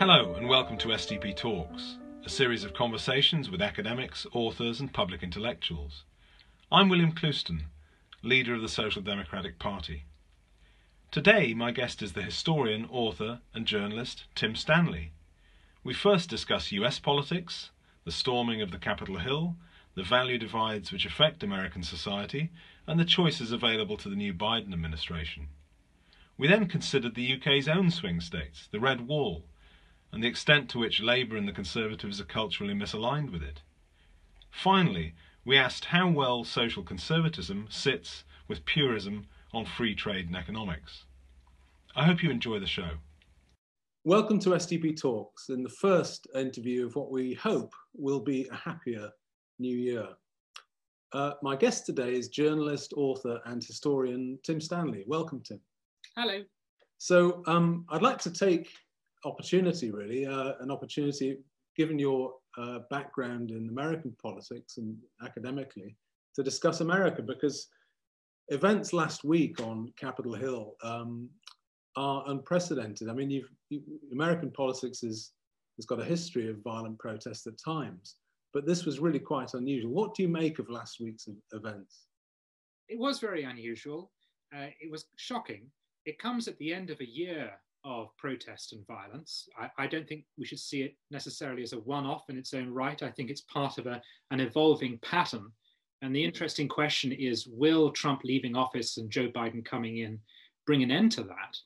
Hello, and welcome to SDP Talks, a series of conversations with academics, authors, and public intellectuals. I'm William Clouston, leader of the Social Democratic Party. Today, my guest is the historian, author, and journalist Tim Stanley. We first discuss US politics, the storming of the Capitol Hill, the value divides which affect American society, and the choices available to the new Biden administration. We then considered the UK's own swing states, the Red Wall, and the extent to which Labour and the Conservatives are culturally misaligned with it. Finally, we asked how well social conservatism sits with purism on free trade and economics. I hope you enjoy the show. Welcome to SDP Talks in the first interview of what we hope will be a happier new year. Uh, my guest today is journalist, author, and historian Tim Stanley. Welcome, Tim. Hello. So um, I'd like to take opportunity, really, uh, an opportunity, given your uh, background in American politics and academically, to discuss America because events last week on Capitol Hill um, are unprecedented. I mean, you've, you, American politics is, has got a history of violent protest at times, but this was really quite unusual. What do you make of last week's events? It was very unusual. Uh, it was shocking. It comes at the end of a year of protest and violence. I, I, don't think we should see it necessarily as a one off in its own right. I think it's part of a, an evolving pattern. And the interesting question is will Trump leaving office and Joe Biden coming in bring an end to that?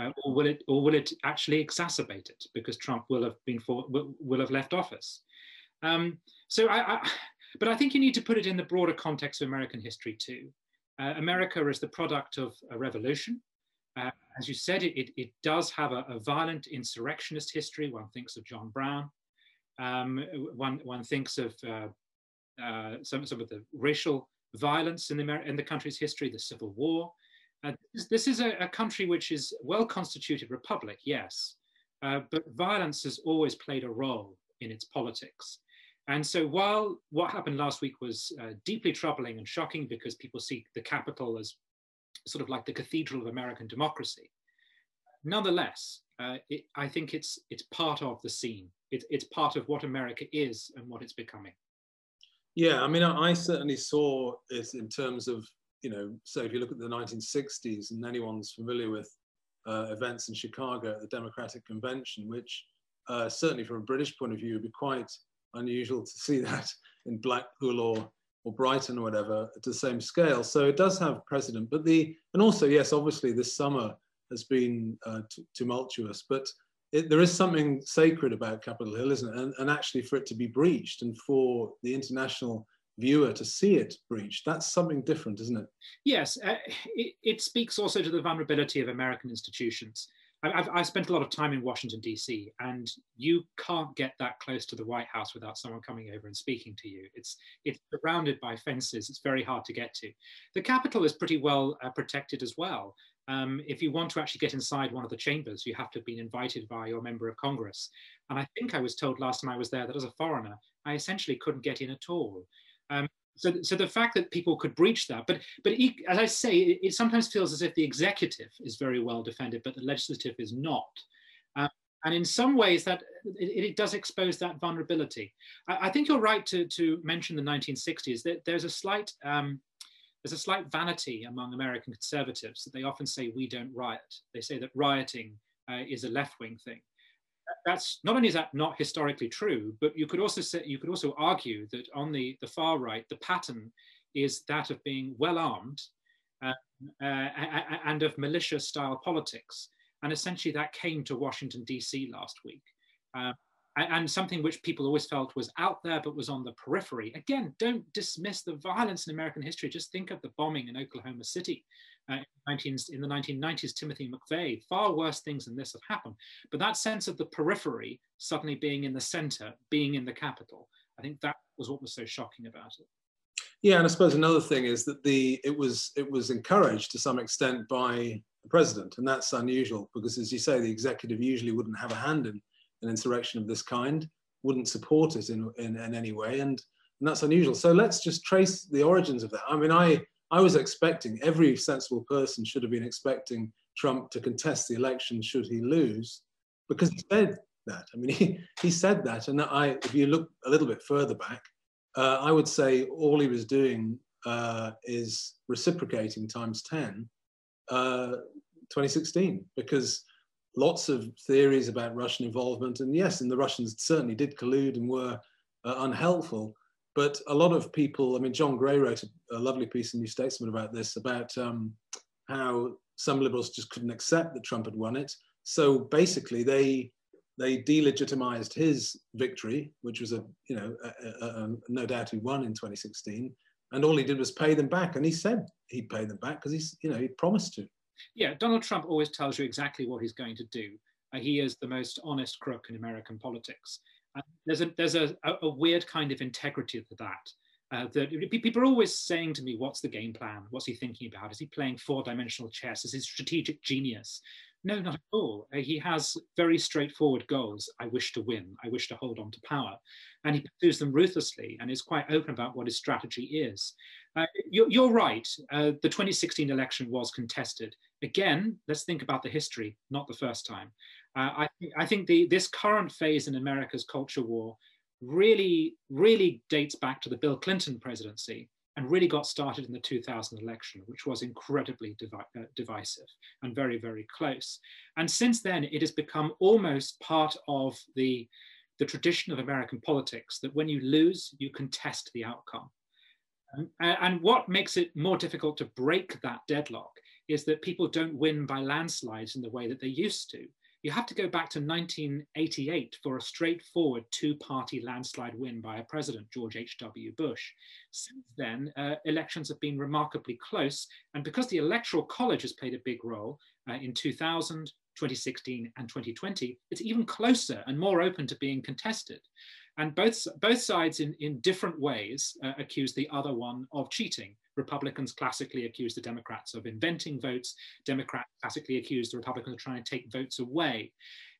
Uh, or will it or will it actually exacerbate it because Trump will have been for, will, will have left office? Um, so I, I, but I think you need to put it in the broader context of American history too. Uh, America is the product of a revolution, uh, as you said, it, it, does have a, a, violent insurrectionist history. One thinks of John Brown. Um, one, one thinks of uh, uh, some, some of the racial violence in the, in the country's history, the Civil War. Uh, this, this, is a, a, country which is well-constituted republic, yes, uh, but violence has always played a role in its politics. And so while what happened last week was uh, deeply troubling and shocking because people see the Capitol as sort of like the cathedral of American democracy. Nonetheless, uh, it, I think it's it's part of the scene. It, it's part of what America is and what it's becoming. Yeah, I mean, I, I certainly saw it in terms of you know, so if you look at the 1960s, and anyone's familiar with uh, events in Chicago at the Democratic Convention, which uh, certainly from a British point of view would be quite unusual to see that in Blackpool or or Brighton or whatever at the same scale. So it does have precedent. But the, and also, yes, obviously this summer has been uh, tumultuous, but it, there is something sacred about Capitol Hill, isn't it? And, and, actually for it to be breached and for the international viewer to see it breached, that's something different, isn't it? Yes, uh, it, it speaks also to the vulnerability of American institutions. I've, I've, spent a lot of time in Washington, D.C., and you can't get that close to the White House without someone coming over and speaking to you. It's, it's surrounded by fences, it's very hard to get to. The Capitol is pretty well uh, protected as well. Um, if you want to actually get inside one of the chambers, you have to have been invited by your member of Congress. And I think I was told last time I was there that as a foreigner, I essentially couldn't get in at all. Um, so, so the fact that people could breach that, but but as I say, it, it sometimes feels as if the executive is very well defended, but the legislative is not. Um, and in some ways, that it, it does expose that vulnerability. I, I, think you're right to to mention the 1960s. That there's a slight um, there's a slight vanity among American conservatives that they often say we don't riot. They say that rioting uh, is a left wing thing that's not only is that not historically true, but you could also say you could also argue that on the, the far right, the pattern is that of being well armed uh, uh, and of militia style politics. And essentially that came to Washington, DC last week. Uh, and something which people always felt was out there but was on the periphery. Again, don't dismiss the violence in American history. Just think of the bombing in Oklahoma City uh, in the 1990s, Timothy McVeigh. Far worse things than this have happened. But that sense of the periphery suddenly being in the center, being in the capital, I think that was what was so shocking about it. Yeah, and I suppose another thing is that the it was it was encouraged to some extent by the president, and that's unusual because, as you say, the executive usually wouldn't have a hand in an insurrection of this kind, wouldn't support it in in, in any way, and, and that's unusual. So let's just trace the origins of that. I mean, I I was expecting, every sensible person should have been expecting Trump to contest the election should he lose, because he said that. I mean, he, he said that. And I, if you look a little bit further back, uh, I would say all he was doing uh, is reciprocating times 10 uh, 2016 because lots of theories about Russian involvement. And yes, and the Russians certainly did collude and were uh, unhelpful. But a lot of people, I mean, John Gray wrote a, a lovely piece in New Statesman about this, about um, how some liberals just couldn't accept that Trump had won it. So basically, they they delegitimized his victory, which was a you know a, a, no doubt he won in 2016, and all he did was pay them back, and he said he'd pay them back because he's you know he promised to. Yeah, Donald Trump always tells you exactly what he's going to do. Uh, he is the most honest crook in American politics. There's a there's a, a, weird kind of integrity to that. Uh, that people are always saying to me, "What's the game plan? What's he thinking about? Is he playing four-dimensional chess? Is he strategic genius?" No, not at all. Uh, he has very straightforward goals. I wish to win. I wish to hold on to power, and he pursues them ruthlessly and is quite open about what his strategy is. Uh, you're, you're, right. Uh, the 2016 election was contested. Again, let's think about the history, not the first time. Uh, I, I think the, this current phase in America's culture war really, really dates back to the Bill Clinton presidency and really got started in the 2000 election, which was incredibly uh, divisive and very, very close. And since then, it has become almost part of the, the tradition of American politics that when you lose, you contest the outcome. And what makes it more difficult to break that deadlock is that people don't win by landslides in the way that they used to you have to go back to 1988 for a straightforward two-party landslide win by a president, George H.W. Bush. Since then, uh, elections have been remarkably close, and because the Electoral College has played a big role uh, in 2000, 2016, and 2020, it's even closer and more open to being contested. And both, both sides, in, in different ways, uh, accuse the other one of cheating. Republicans classically accuse the Democrats of inventing votes. Democrats classically accuse the Republicans of trying to take votes away.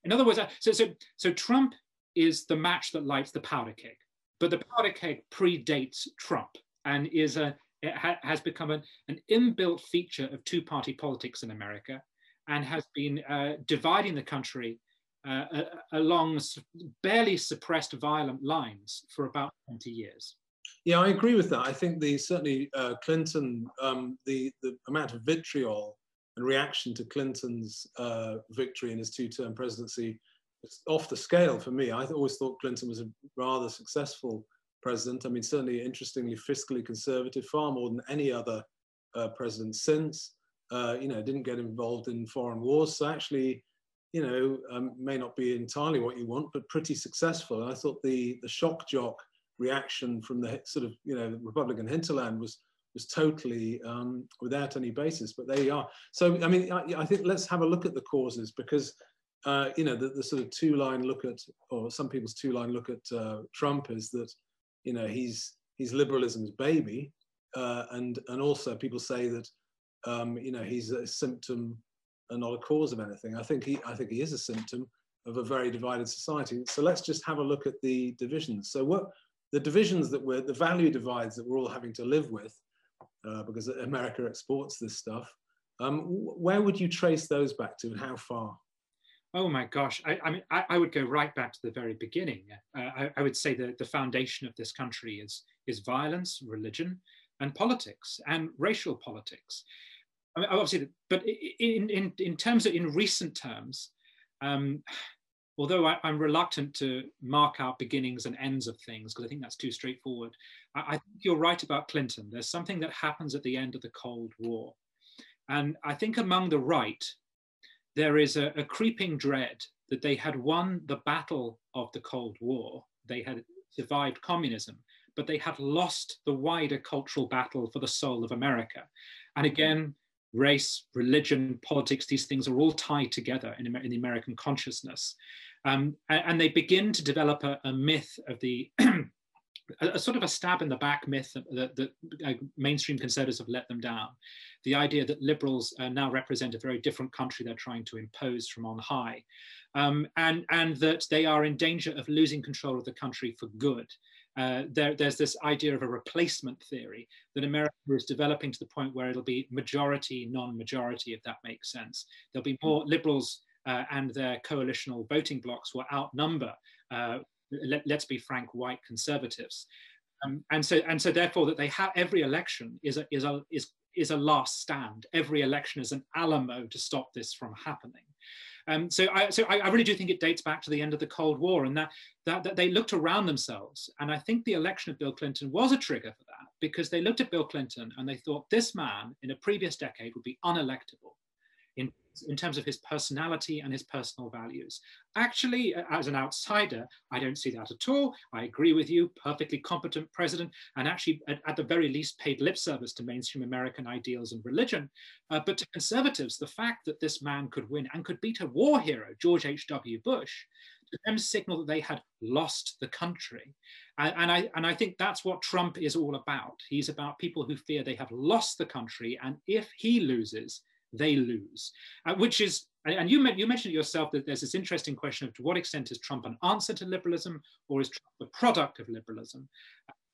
In other words, uh, so, so, so Trump is the match that lights the powder keg, but the powder keg predates Trump and is a, ha, has become an, an inbuilt feature of two-party politics in America and has been uh, dividing the country uh, along barely suppressed violent lines for about 20 years. Yeah, I agree with that. I think the certainly uh, Clinton, um, the the amount of vitriol and reaction to Clinton's uh, victory in his two-term presidency is off the scale for me. I always thought Clinton was a rather successful president. I mean, certainly interestingly fiscally conservative, far more than any other uh, president since. Uh, you know, didn't get involved in foreign wars. So actually, you know, um, may not be entirely what you want, but pretty successful. And I thought the the shock jock reaction from the sort of you know Republican hinterland was was totally um, without any basis. But there you are. So I mean, I, I think let's have a look at the causes because uh, you know the, the, sort of two line look at, or some people's two line look at uh, Trump is that you know he's he's liberalism's baby, uh, and and also people say that um, you know he's a symptom and not a cause of anything. I think he I think he is a symptom of a very divided society. So let's just have a look at the divisions. So what the divisions that we're, the value divides that we're all having to live with, uh, because America exports this stuff, um, where would you trace those back to and how far? Oh my gosh, I, I mean, I, I, would go right back to the very beginning. Uh, I, I, would say that the foundation of this country is, is violence, religion, and politics, and racial politics. I mean, obviously, but in, in, in terms of, in recent terms, um, although I, am reluctant to mark out beginnings and ends of things because I think that's too straightforward, I, I, think you're right about Clinton. There's something that happens at the end of the Cold War. And I think among the right, there is a, a creeping dread that they had won the battle of the Cold War. They had survived communism, but they had lost the wider cultural battle for the soul of America. And again, race, religion, politics, these things are all tied together in, in the American consciousness. Um, and, they begin to develop a, a myth of the, a, sort of a stab in the back myth that, that uh, mainstream conservatives have let them down. The idea that liberals uh, now represent a very different country they're trying to impose from on high. Um, and, and that they are in danger of losing control of the country for good. Uh, there, there's this idea of a replacement theory that America is developing to the point where it'll be majority, non-majority, if that makes sense. There'll be more liberals uh, and their coalitional voting blocs will outnumber, uh, let, us be frank, white conservatives. Um, and so, and so, therefore, that they have every election is a is a is is a last stand. Every election is an Alamo to stop this from happening. Um, so I, so I, I, really do think it dates back to the end of the Cold War and that, that, that they looked around themselves. And I think the election of Bill Clinton was a trigger for that because they looked at Bill Clinton and they thought this man in a previous decade would be unelectable in, terms of his personality and his personal values. Actually, as an outsider, I don't see that at all. I agree with you, perfectly competent president, and actually, at, at the very least, paid lip service to mainstream American ideals and religion. Uh, but to conservatives, the fact that this man could win and could beat a war hero, George H.W. Bush, to them signal that they had lost the country. And, and, I, and I think that's what Trump is all about. He's about people who fear they have lost the country. And if he loses, they lose, uh, which is, and you, you mentioned yourself that there's this interesting question of to what extent is Trump an answer to liberalism or is Trump the product of liberalism?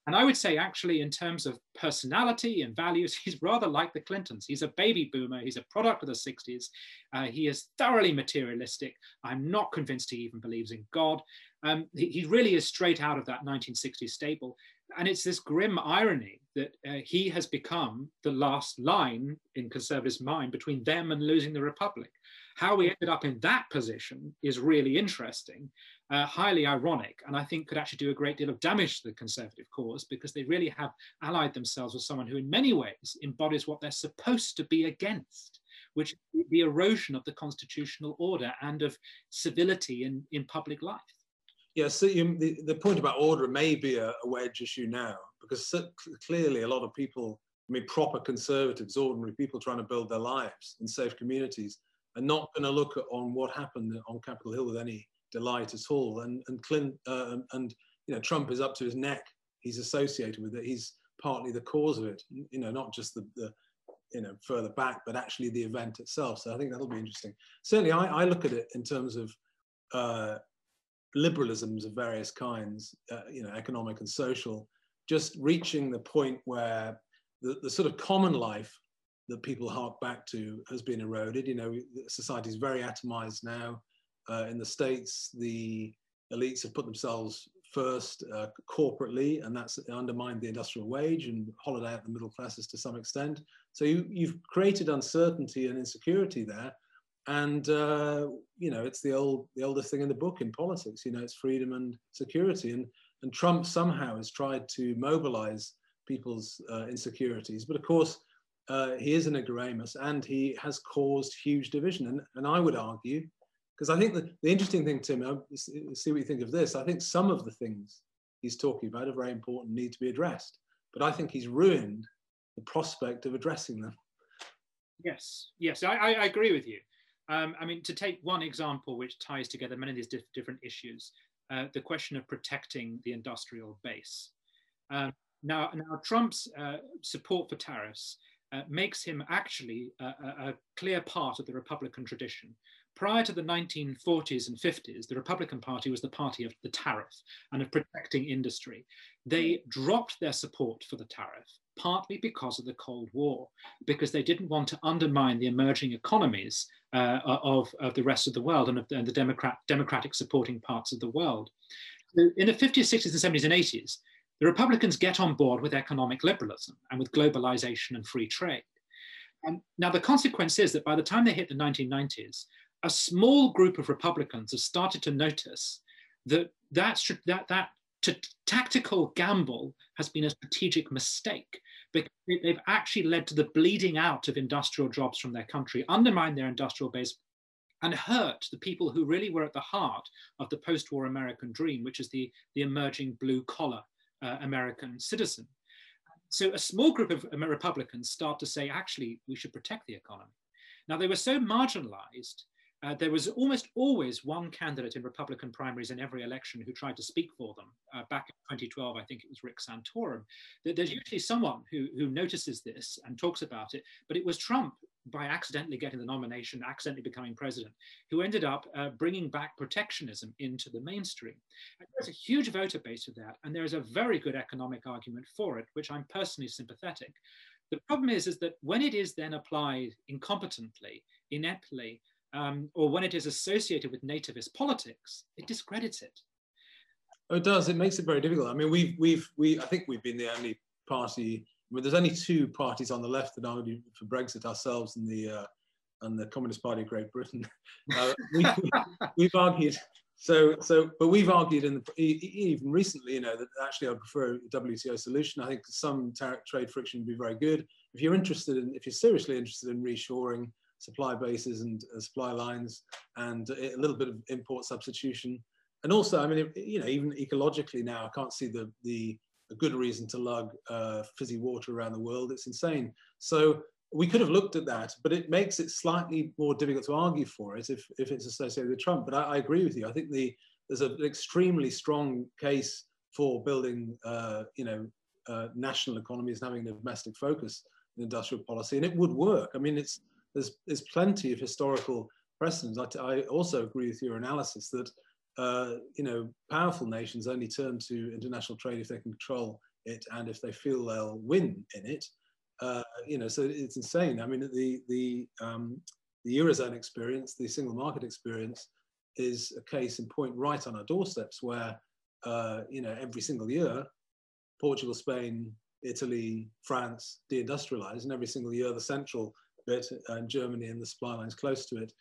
And I would say, actually, in terms of personality and values, he's rather like the Clintons. He's a baby boomer. He's a product of the 60s. Uh, he is thoroughly materialistic. I'm not convinced he even believes in God. Um, he, he, really is straight out of that 1960s stable and it's this grim irony that uh, he has become the last line in conservatives' mind between them and losing the republic. How we ended up in that position is really interesting, uh, highly ironic, and I think could actually do a great deal of damage to the conservative cause because they really have allied themselves with someone who, in many ways, embodies what they're supposed to be against, which is the erosion of the constitutional order and of civility in, in public life. Yeah, so the, the point about order may be a, a wedge issue now because clearly a lot of people, I mean, proper conservatives, ordinary people trying to build their lives in safe communities, are not going to look at, on what happened on Capitol Hill with any delight at all. And and Clint uh, and you know Trump is up to his neck. He's associated with it. He's partly the cause of it. You know, not just the, the you know further back, but actually the event itself. So I think that'll be interesting. Certainly, I, I look at it in terms of uh, liberalisms of various kinds, uh, you know, economic and social, just reaching the point where the, the sort of common life that people hark back to has been eroded. You know, society is very atomized now. Uh, in the States, the elites have put themselves first uh, corporately, and that's undermined the industrial wage and hollowed out the middle classes to some extent. So you, you've created uncertainty and insecurity there and uh, you know it's the old the oldest thing in the book in politics you know it's freedom and security and and trump somehow has tried to mobilize people's uh, insecurities. But of course uh, he is an ignoramus and he has caused huge division. And, and i would argue because i think the, the interesting thing tim I'll see what you think of this. I think some of the things he's talking about are very important need to be addressed. But i think he's ruined the prospect of addressing them. Yes yes i, I agree with you. Um, I mean, to take one example which ties together many of these diff different issues, uh, the question of protecting the industrial base. Um, now, now, Trump's uh, support for tariffs uh, makes him actually a, a, clear part of the Republican tradition. Prior to the 1940s and 50s, the Republican Party was the party of the tariff and of protecting industry. They dropped their support for the tariff partly because of the Cold War, because they didn't want to undermine the emerging economies uh, of, of the rest of the world and of the, and the Democrat, democratic supporting parts of the world. In the 50s, 60s, and 70s and 80s, the Republicans get on board with economic liberalism and with globalization and free trade. And now the consequence is that by the time they hit the 1990s, a small group of Republicans have started to notice that that, that, that tactical gamble has been a strategic mistake because they've actually led to the bleeding out of industrial jobs from their country, undermined their industrial base, and hurt the people who really were at the heart of the post-war American dream, which is the, the emerging blue-collar uh, American citizen. So a small group of Republicans start to say, actually, we should protect the economy. Now, they were so marginalized uh, there was almost always one candidate in Republican primaries in every election who tried to speak for them. Uh, back in 2012, I think it was Rick Santorum. There's usually someone who, who notices this and talks about it, but it was Trump, by accidentally getting the nomination, accidentally becoming president, who ended up uh, bringing back protectionism into the mainstream. And there's a huge voter base for that, and there is a very good economic argument for it, which I'm personally sympathetic. The problem is, is that when it is then applied incompetently, ineptly, um, or when it is associated with nativist politics, it discredits it. Oh, it does. It makes it very difficult. I mean, we've, we've, we, I think we've been the only party. I mean, there's only two parties on the left that argue for Brexit: ourselves and the uh, and the Communist Party of Great Britain. Uh, we, we've argued. So, so, but we've argued in the, even recently, you know, that actually I prefer a WTO solution. I think some trade friction would be very good. If you're interested in, if you're seriously interested in reshoring supply bases and uh, supply lines and a little bit of import substitution, and also, I mean, you know, even ecologically now, I can't see the the a good reason to lug uh, fizzy water around the world. It's insane. So we could have looked at that, but it makes it slightly more difficult to argue for it if, if it's associated with Trump. But I, I agree with you. I think the there's an extremely strong case for building, uh, you know, uh, national economies and having a domestic focus in industrial policy, and it would work. I mean, it's there's there's plenty of historical precedents. I, I also agree with your analysis that uh, you know, powerful nations only turn to international trade if they can control it and if they feel they'll win in it. Uh, you know, so it's insane. I mean, the the um, the eurozone experience, the single market experience, is a case in point right on our doorsteps, where uh, you know every single year, Portugal, Spain, Italy, France deindustrialize, and every single year the central bit and Germany and the supply lines close to it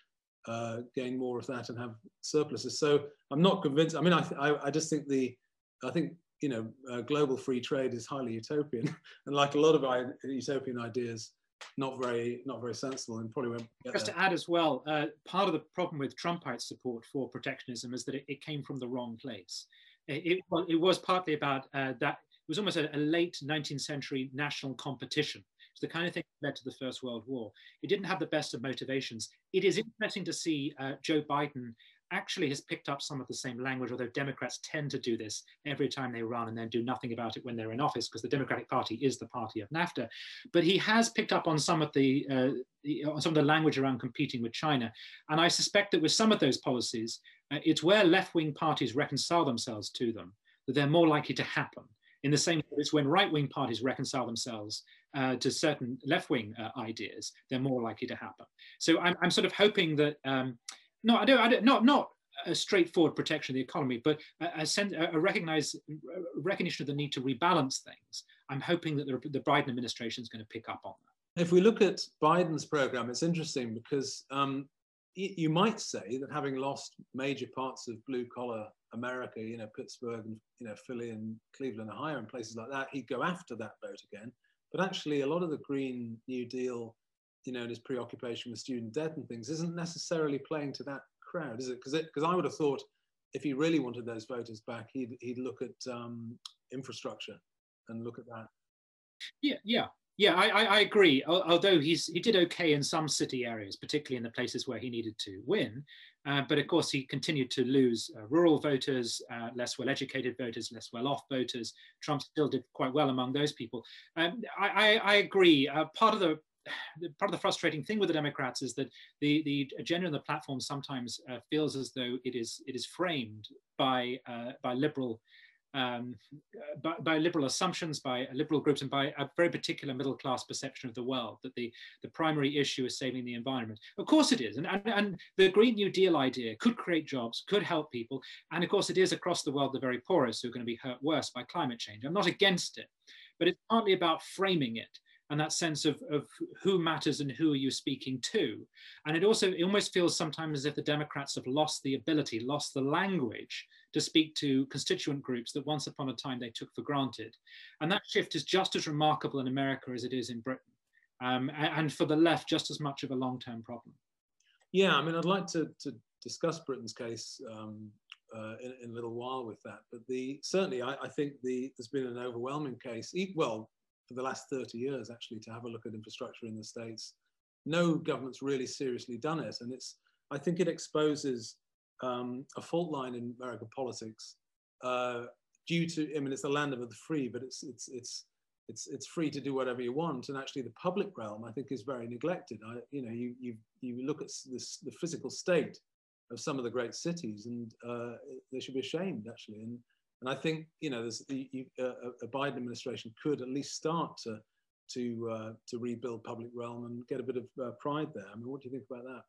uh, gain more of that and have surpluses. So I'm not convinced. I mean, I, I, I just think the, I think, you know, uh, global free trade is highly utopian. and like a lot of utopian ideas, not very, not very sensible and probably won't Just there. to add as well, uh, part of the problem with Trumpite support for protectionism is that it, it came from the wrong place. It, it, it was partly about uh, that, it was almost a, a late 19th century national competition it's the kind of thing that led to the First World War. It didn't have the best of motivations. It is interesting to see uh, Joe Biden actually has picked up some of the same language, although Democrats tend to do this every time they run and then do nothing about it when they're in office, because the Democratic Party is the party of NAFTA. But he has picked up on some of the, uh, the on some of the language around competing with China, and I suspect that with some of those policies, uh, it's where left-wing parties reconcile themselves to them that they're more likely to happen. In the same way, it's when right-wing parties reconcile themselves uh, to certain left-wing uh, ideas, they're more likely to happen. So I'm, I'm sort of hoping that, um, no, I don't, I don't, not, not a straightforward protection of the economy, but a, a, a recognize, a recognition of the need to rebalance things. I'm hoping that the, the Biden administration is going to pick up on that. If we look at Biden's program, it's interesting because um, you might say that having lost major parts of blue collar America, you know, Pittsburgh and you know Philly and Cleveland, Ohio, and places like that, he'd go after that vote again. But actually, a lot of the Green New Deal, you know, and his preoccupation with student debt and things isn't necessarily playing to that crowd, is it? Because I would have thought if he really wanted those voters back, he'd he'd look at um, infrastructure and look at that. Yeah, yeah, yeah, I, I, I, agree. Although he's he did okay in some city areas, particularly in the places where he needed to win, uh, but of course he continued to lose uh, rural voters, uh, less well-educated voters, less well-off voters. Trump still did quite well among those people. Um, I, I, agree. Uh, part of the part of the frustrating thing with the Democrats is that the the agenda and the platform sometimes uh, feels as though it is it is framed by uh, by liberal um, by, by, liberal assumptions, by liberal groups, and by a very particular middle class perception of the world that the, the primary issue is saving the environment. Of course it is. And, and, and the Green New Deal idea could create jobs, could help people. And of course it is across the world the very poorest who are going to be hurt worse by climate change. I'm not against it, but it's partly about framing it and that sense of, of who matters and who are you speaking to. And it also it almost feels sometimes as if the Democrats have lost the ability, lost the language to speak to constituent groups that once upon a time they took for granted. And that shift is just as remarkable in America as it is in Britain. Um, and for the left, just as much of a long-term problem. Yeah, I mean, I'd like to, to discuss Britain's case um, uh, in, in, a little while with that. But the certainly, I, I think the, there's been an overwhelming case. Well, for the last 30 years, actually, to have a look at infrastructure in the states. No government's really seriously done it, and it's. I think it exposes um, a fault line in American politics uh, due to, I mean, it's the land of the free, but it's, it's, it's, it's, it's free to do whatever you want. And actually the public realm, I think, is very neglected. I, you know, you, you, you look at this, the physical state of some of the great cities and uh, they should be ashamed, actually. And, and I think, you know, you, uh, a Biden administration could at least start to, to, uh, to rebuild public realm and get a bit of uh, pride there. I mean, what do you think about that?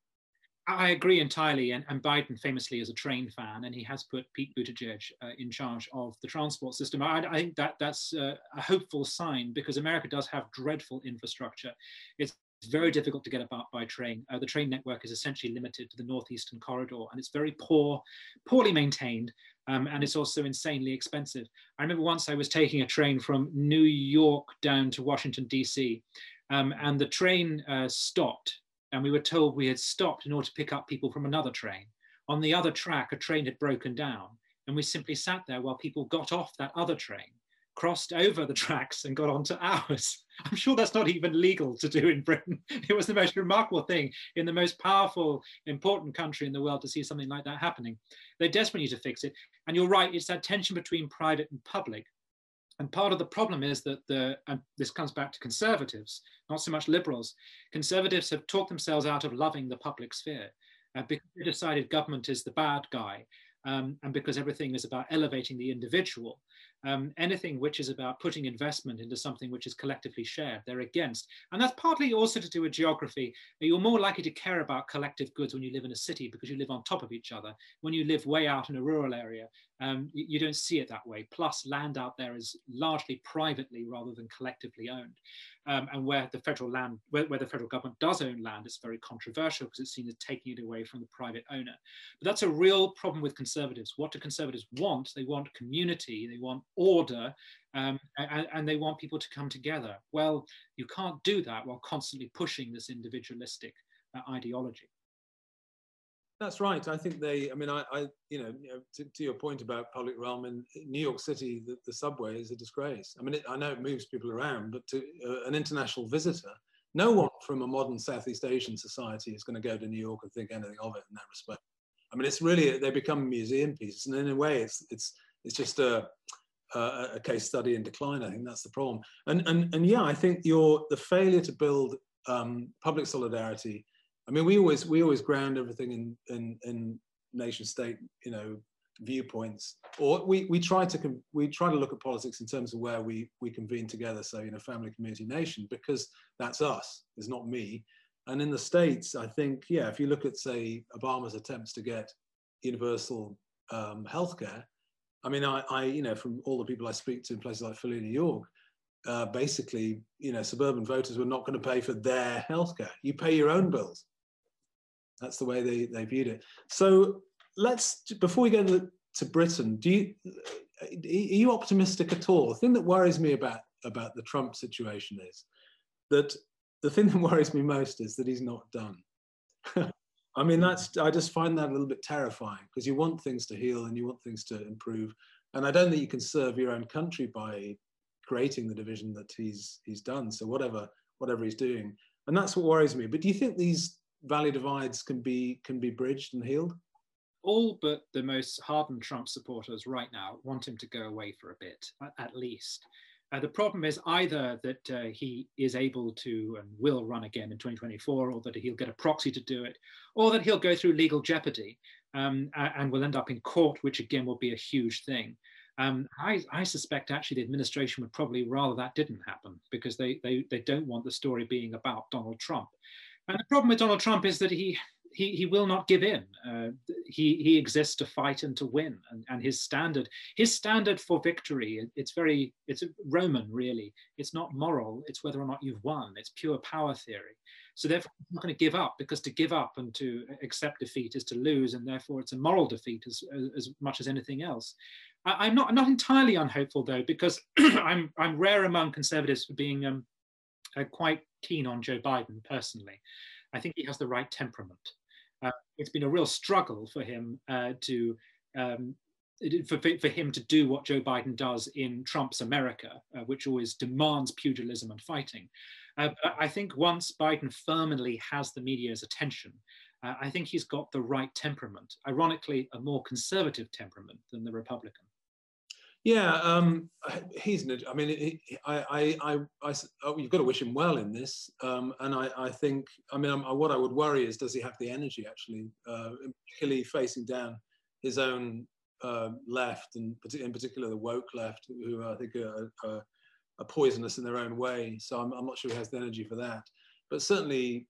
I agree entirely. And, and, Biden famously is a train fan, and he has put Pete Buttigieg uh, in charge of the transport system. I, I think that that's uh, a hopeful sign because America does have dreadful infrastructure. It's very difficult to get about by train. Uh, the train network is essentially limited to the northeastern corridor, and it's very poor, poorly maintained, um, and it's also insanely expensive. I remember once I was taking a train from New York down to Washington D.C., um, and the train uh, stopped and we were told we had stopped in order to pick up people from another train. On the other track, a train had broken down, and we simply sat there while people got off that other train, crossed over the tracks, and got onto ours. I'm sure that's not even legal to do in Britain. It was the most remarkable thing in the most powerful, important country in the world to see something like that happening. They desperately need to fix it. And you're right, it's that tension between private and public and part of the problem is that the, and this comes back to conservatives, not so much liberals. Conservatives have talked themselves out of loving the public sphere uh, because they decided government is the bad guy um, and because everything is about elevating the individual um, anything which is about putting investment into something which is collectively shared, they're against. And that's partly also to do with geography. You're more likely to care about collective goods when you live in a city because you live on top of each other. When you live way out in a rural area, um, you, you, don't see it that way. Plus, land out there is largely privately rather than collectively owned. Um, and where the federal land, where, where, the federal government does own land, it's very controversial because it's seen as taking it away from the private owner. But that's a real problem with conservatives. What do conservatives want? They want community, they want order, um, and, and, they want people to come together. Well, you can't do that while constantly pushing this individualistic uh, ideology. That's right. I think they. I mean, I, I you know, you know to, to, your point about public realm in New York City, the, the subway is a disgrace. I mean, it, I know it moves people around, but to uh, an international visitor, no one from a modern Southeast Asian society is going to go to New York and think anything of it in that respect. I mean, it's really they become museum pieces, and in a way, it's it's it's just a uh, a case study in decline. I think that's the problem. And and and yeah, I think your the failure to build um, public solidarity. I mean, we always we always ground everything in in, in nation state, you know, viewpoints, or we we try to we try to look at politics in terms of where we we convene together. So you know, family, community, nation, because that's us. It's not me. And in the states, I think yeah, if you look at say Obama's attempts to get universal um, healthcare, I mean, I, I, you know, from all the people I speak to in places like Philly, New York, uh, basically, you know, suburban voters were not going to pay for their healthcare. You pay your own bills. That's the way they, they viewed it. So let's, before we go to, to Britain, do you, are you optimistic at all? The thing that worries me about, about the Trump situation is that the thing that worries me most is that he's not done. I mean, that's I just find that a little bit terrifying because you want things to heal and you want things to improve, and I don't think you can serve your own country by creating the division that he's he's done. So whatever whatever he's doing, and that's what worries me. But do you think these value divides can be can be bridged and healed? All but the most hardened Trump supporters right now want him to go away for a bit, at least. Uh, the problem is either that uh, he is able to and will run again in 2024, or that he'll get a proxy to do it, or that he'll go through legal jeopardy um, and will end up in court, which again will be a huge thing. Um, I, I, suspect actually the administration would probably rather that didn't happen because they, they, they don't want the story being about Donald Trump. And the problem with Donald Trump is that he he, he will not give in. Uh, he, he exists to fight and to win. And, and his standard, his standard for victory, it's very, it's Roman really. It's not moral, it's whether or not you've won. It's pure power theory. So therefore, I'm not going to give up because to give up and to accept defeat is to lose. And therefore it's a moral defeat as, as much as anything else. I, am not, I'm not entirely unhopeful though, because I'm, I'm rare among conservatives for being um, uh, quite keen on Joe Biden personally. I think he has the right temperament uh, it's been a real struggle for him uh, to um, for, for him to do what Joe Biden does in Trump's America, uh, which always demands pugilism and fighting. Uh, I think once Biden firmly has the media's attention, uh, I think he's got the right temperament, ironically, a more conservative temperament than the Republican. Yeah, um, he's. I mean, he, I, I, I, I, oh, you've got to wish him well in this. Um, and I, I think, I mean, um, what I would worry is, does he have the energy actually, uh, particularly facing down his own uh, left, and in particular the woke left, who I think are, are, are poisonous in their own way. So I'm, I'm, not sure he has the energy for that. But certainly,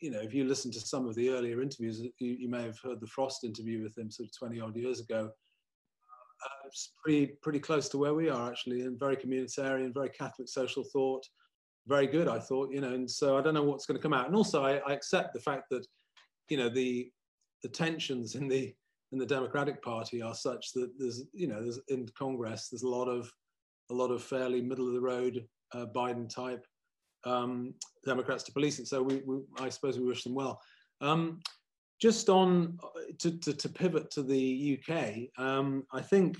you know, if you listen to some of the earlier interviews, you, you may have heard the Frost interview with him sort of 20 odd years ago. Uh, it's pretty, pretty close to where we are actually, and very communitarian, very Catholic social thought, very good, I thought, you know, and so I don't know what's going to come out. And also, I, I accept the fact that, you know, the the tensions in the in the Democratic Party are such that there's, you know, there's in Congress, there's a lot of a lot of fairly middle of the road uh, Biden type um, Democrats to police it. So we, we, I suppose we wish them well. Um, just on uh, to, to, to, pivot to the UK, um, I think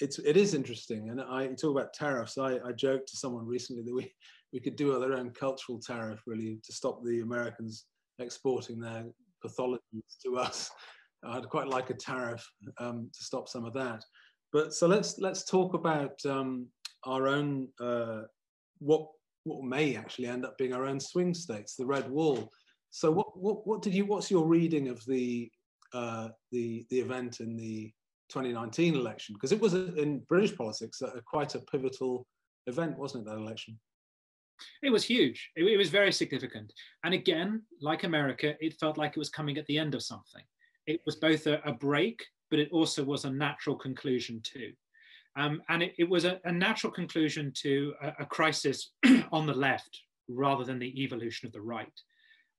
it's it is interesting, and I talk about tariffs. I, I joked to someone recently that we we could do our own cultural tariff really to stop the Americans exporting their pathologies to us. I'd quite like a tariff um, to stop some of that. But so let's let's talk about um, our own uh, what what may actually end up being our own swing states, the red wall. So what what what did you what's your reading of the uh, the the event in the 2019 election? Because it was in British politics a, a quite a pivotal event, wasn't it? That election. It was huge. It, it was very significant. And again, like America, it felt like it was coming at the end of something. It was both a, a break, but it also was a natural conclusion too. Um, and it, it was a, a, natural conclusion to a, a crisis on the left rather than the evolution of the right.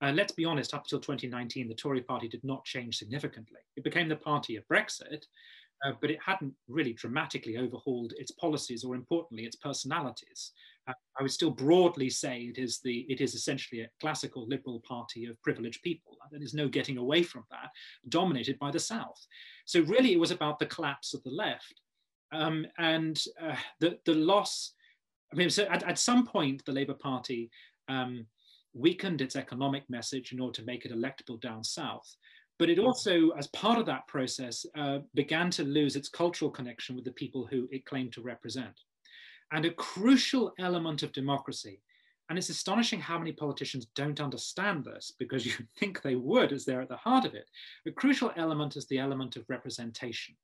Uh, let's be honest, up until 2019, the Tory party did not change significantly. It became the party of Brexit, uh, but it hadn't really dramatically overhauled its policies or, importantly, its personalities. Uh, I would still broadly say it is the it is essentially a classical liberal party of privileged people. There is no getting away from that, dominated by the South. So really, it was about the collapse of the left um, and uh, the, the loss, I mean, so at, at some point, the Labour Party um, weakened its economic message in order to make it electable down south. But it also, as part of that process, uh, began to lose its cultural connection with the people who it claimed to represent. And a crucial element of democracy, and it's astonishing how many politicians don't understand this because you think they would as they're at the heart of it. A crucial element is the element of representation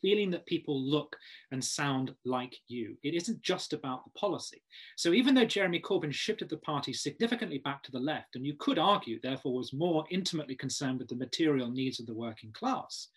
feeling that people look and sound like you. It isn't just about the policy. So even though Jeremy Corbyn shifted the party significantly back to the left, and you could argue, therefore, was more intimately concerned with the material needs of the working class,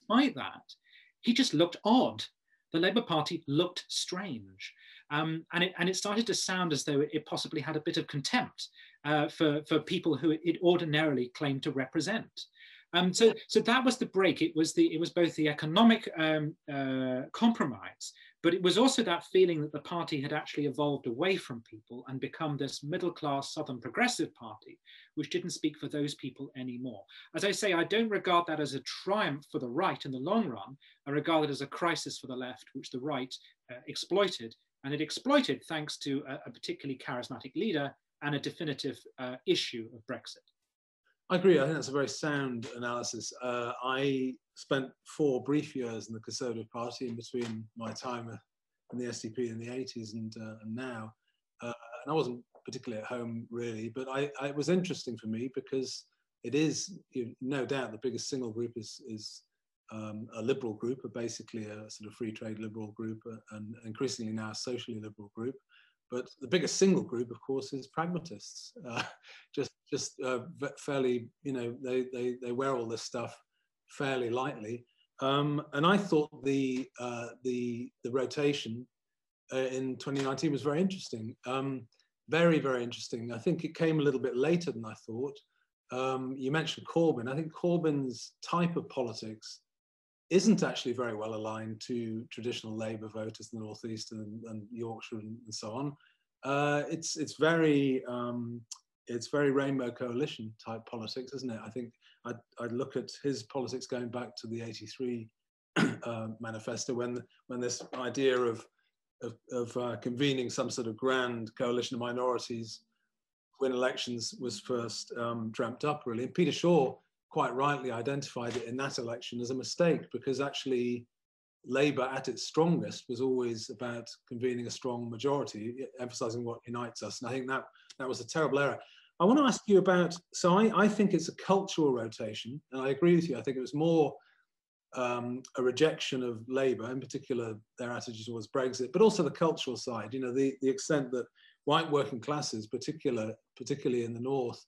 despite that, he just looked odd. The Labour Party looked strange. Um, and, it, and it started to sound as though it possibly had a bit of contempt uh, for, for people who it ordinarily claimed to represent. Um, so, so that was the break. It was the it was both the economic um, uh, compromise, but it was also that feeling that the party had actually evolved away from people and become this middle class Southern progressive party, which didn't speak for those people anymore. As I say, I don't regard that as a triumph for the right in the long run. I regard it as a crisis for the left, which the right uh, exploited, and it exploited thanks to a, a particularly charismatic leader and a definitive uh, issue of Brexit. I agree. I think that's a very sound analysis. Uh, I spent four brief years in the Conservative Party in between my time in the SDP in the 80s and, uh, and now. Uh, and I wasn't particularly at home really, but I, I, it was interesting for me because it is you no doubt the biggest single group is, is um, a liberal group, basically a sort of free trade liberal group, uh, and increasingly now a socially liberal group. But the biggest single group, of course, is pragmatists. Uh, just, just uh, fairly, you know, they, they, they wear all this stuff fairly lightly. Um, and I thought the, uh, the, the rotation uh, in 2019 was very interesting. Um, very, very interesting. I think it came a little bit later than I thought. Um, you mentioned Corbyn. I think Corbyn's type of politics isn't actually very well aligned to traditional Labour voters in the Northeast and, and Yorkshire and, and, so on. Uh, it's it's very um, it's very rainbow coalition type politics, isn't it? I think I'd, I'd look at his politics going back to the '83 uh, manifesto when when this idea of of, of uh, convening some sort of grand coalition of minorities win elections was first um, dreamt up, really. And Peter Shore quite rightly identified it in that election as a mistake because actually Labour at its strongest was always about convening a strong majority, emphasising what unites us. And I think that that was a terrible error. I want to ask you about, so I, I think it's a cultural rotation, and I agree with you. I think it was more um, a rejection of Labour, in particular their attitude towards Brexit, but also the cultural side, you know, the, the extent that white working classes, particular, particularly in the North,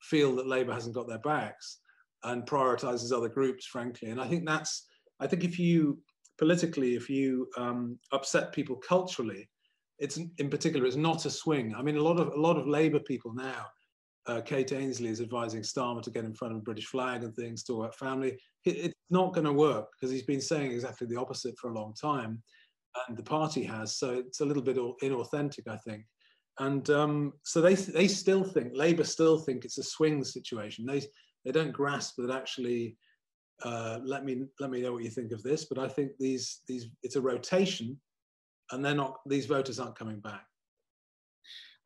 feel that Labour hasn't got their backs and prioritises other groups, frankly. And I think that's, I think if you politically, if you um, upset people culturally, it's in particular, it's not a swing. I mean, a lot of a lot of Labour people now. Uh, Kate Ainsley is advising Starmer to get in front of a British flag and things, talk about family. It, it's not going to work because he's been saying exactly the opposite for a long time, and the party has. So it's a little bit inauthentic, I think. And um, so they they still think Labour still think it's a swing situation. They they don't grasp that actually. Uh, let me let me know what you think of this. But I think these these it's a rotation and they're not these voters aren't coming back